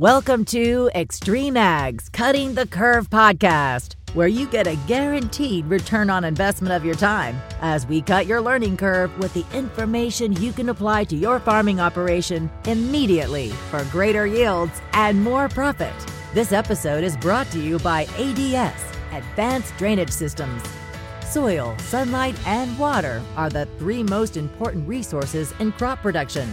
Welcome to Extreme Ags Cutting the Curve podcast, where you get a guaranteed return on investment of your time as we cut your learning curve with the information you can apply to your farming operation immediately for greater yields and more profit. This episode is brought to you by ADS, Advanced Drainage Systems. Soil, sunlight, and water are the three most important resources in crop production.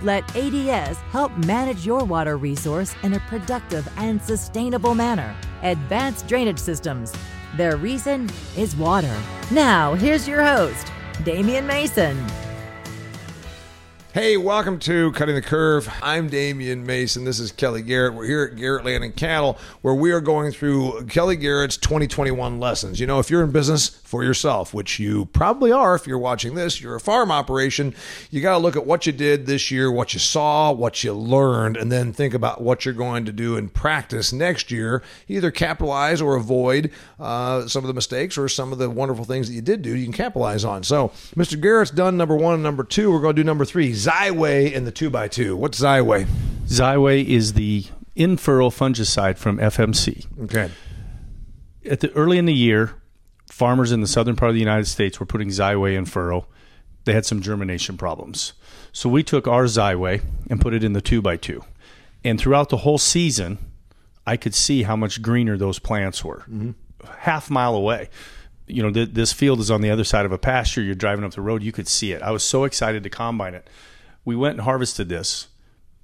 Let ADS help manage your water resource in a productive and sustainable manner. Advanced Drainage Systems. Their reason is water. Now, here's your host, Damian Mason. Hey, welcome to Cutting the Curve. I'm Damian Mason. This is Kelly Garrett. We're here at Garrett Land and Cattle, where we are going through Kelly Garrett's 2021 lessons. You know, if you're in business for yourself, which you probably are if you're watching this, you're a farm operation, you got to look at what you did this year, what you saw, what you learned, and then think about what you're going to do in practice next year. Either capitalize or avoid uh, some of the mistakes or some of the wonderful things that you did do, you can capitalize on. So, Mr. Garrett's done number one and number two. We're going to do number three. Xyway in the 2x2. What's Xyway? Xyway is the in-furrow fungicide from FMC. Okay. At the early in the year, farmers in the southern part of the United States were putting Xyway in furrow. They had some germination problems. So we took our Xyway and put it in the 2x2. And throughout the whole season, I could see how much greener those plants were. Mm-hmm. Half mile away. You know, th- this field is on the other side of a pasture. You're driving up the road, you could see it. I was so excited to combine it. We went and harvested this,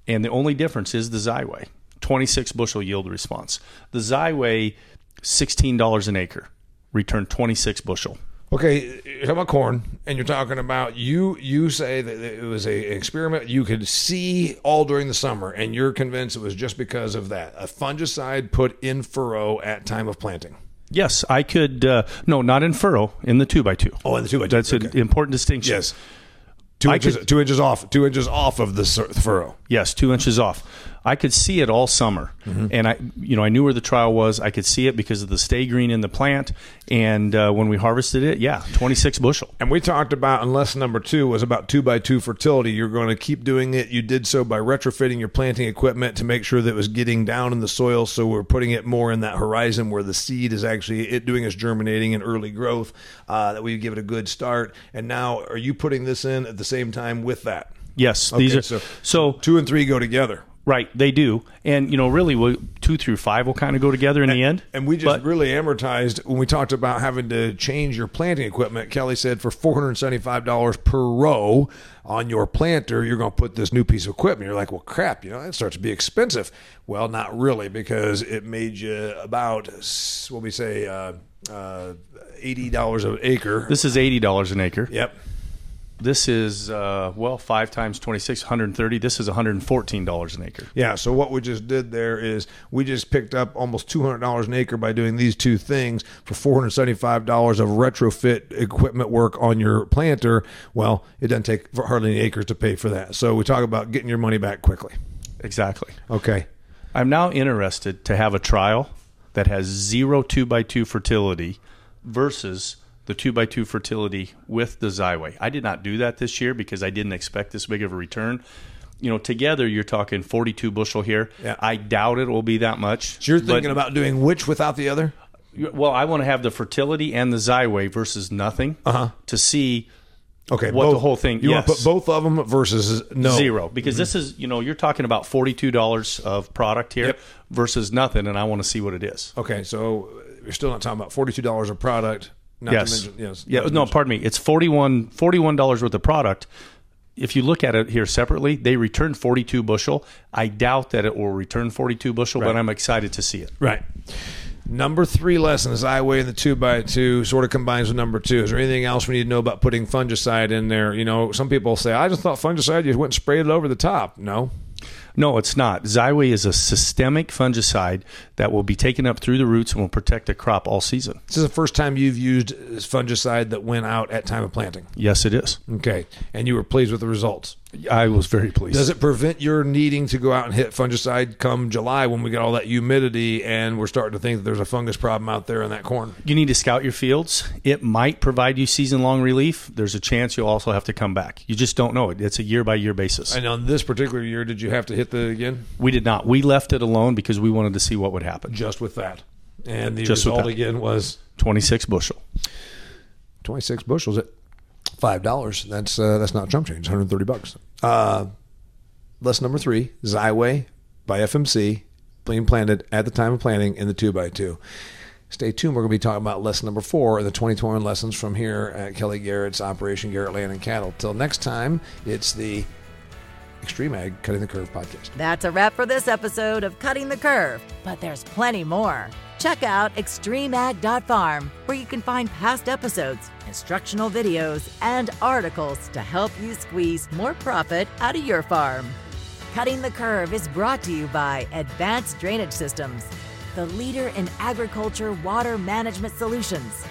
and the only difference is the Xyway. 26 bushel yield response. The Xyway, $16 an acre, returned 26 bushel. Okay, you're talking about corn, and you're talking about you. You say that it was a an experiment you could see all during the summer, and you're convinced it was just because of that. A fungicide put in furrow at time of planting. Yes, I could. Uh, no, not in furrow, in the two by two. Oh, in the two by two. That's an important distinction. Yes, two inches. could- two inches off. Two inches off of the furrow. Yes, two inches off. I could see it all summer, and I, you know, I knew where the trial was. I could see it because of the stay green in the plant, and uh, when we harvested it, yeah, twenty six bushel. And we talked about, and lesson number two was about two by two fertility. You're going to keep doing it. You did so by retrofitting your planting equipment to make sure that it was getting down in the soil. So we're putting it more in that horizon where the seed is actually it doing its germinating and early growth. Uh, that we give it a good start. And now, are you putting this in at the same time with that? Yes, these are so- so Two and three go together. Right. They do, and you know, really, we, two through five will kind of go together in the end. And we just But- really amortized when we talked about having to change your planting equipment. Kelly said for four hundred seventy-five dollars per row on your planter, you're going to put this new piece of equipment. You're like, well, crap, you know, that starts to be expensive. Well, not really, because it made you about what we say, uh, uh, eighty dollars an acre. This is eighty dollars an acre. Yep. This is uh, well five times 26, 130. This is one hundred and fourteen dollars an acre. Yeah, so what we just did there is we just picked up almost two hundred dollars an acre by doing these two things for four hundred seventy-five dollars of retrofit equipment work on your planter. Well, it doesn't take hardly any acres to pay for that. So we talk about getting your money back quickly. Exactly. Okay. I'm now interested to have a trial that has zero two by two fertility versus the two by two fertility with the Xyway. I did not do that this year because I didn't expect this big of a return. You know, together you're talking 42 bushel here. Yeah. I doubt it will be that much. So you're thinking about doing which without the other? well, I want to have the fertility and the Xyway versus nothing Uh-huh. to see Okay. What the whole thing- You want to put both of them versus no zero because this is you know you're talking about forty two dollars of product here Yep. versus nothing, and I want to see what it is. Okay, so you're still not talking about forty-two dollars of product. Not yes. To mention, yes. Yeah. No, pardon me. It's 41 dollars worth of product. If you look at it here separately, they return 42 bushel. I doubt that it will return 42 bushel, but I'm excited to see it. Right. Number three lesson is Xyway in the two by two sort of combines with number two. Is there anything else we need to know about putting fungicide in there? You know, some people say, I just thought fungicide, you went and sprayed it over the top. No. No, it's not. Xyway is a systemic fungicide that will be taken up through the roots and will protect the crop all season. This is the first time you've used fungicide that went out at time of planting. Yes, it is. Okay. And you were pleased with the results. I was very pleased. Does it prevent your needing to go out and hit fungicide come July when we get all that humidity and we're starting to think that there's a fungus problem out there in that corn? You need to scout your fields. It might provide you season long relief. There's a chance you'll also have to come back. You just don't know it. It's a year by year basis. And on this particular year, did you have to hit the again? We did not. We left it alone because we wanted to see what would happen. Just with that. And the Just result again was 26 bushel. 26 bushels at five dollars. That's uh, that's not chump change. 130 bucks. Uh, lesson number three: Xyway by FMC, being planted at the time of planting in the two by two. Stay tuned. We're going to be talking about lesson number four the 2021 lessons from here at Kelly Garrett's Operation Garrett Land and Cattle. Till next time, it's the Extreme Ag Cutting the Curve podcast. That's a wrap for this episode of Cutting the Curve, but there's plenty more. Check out extremeag.farm, where you can find past episodes, instructional videos, and articles to help you squeeze more profit out of your farm. Cutting the Curve is brought to you by Advanced Drainage Systems, the leader in agriculture water management solutions.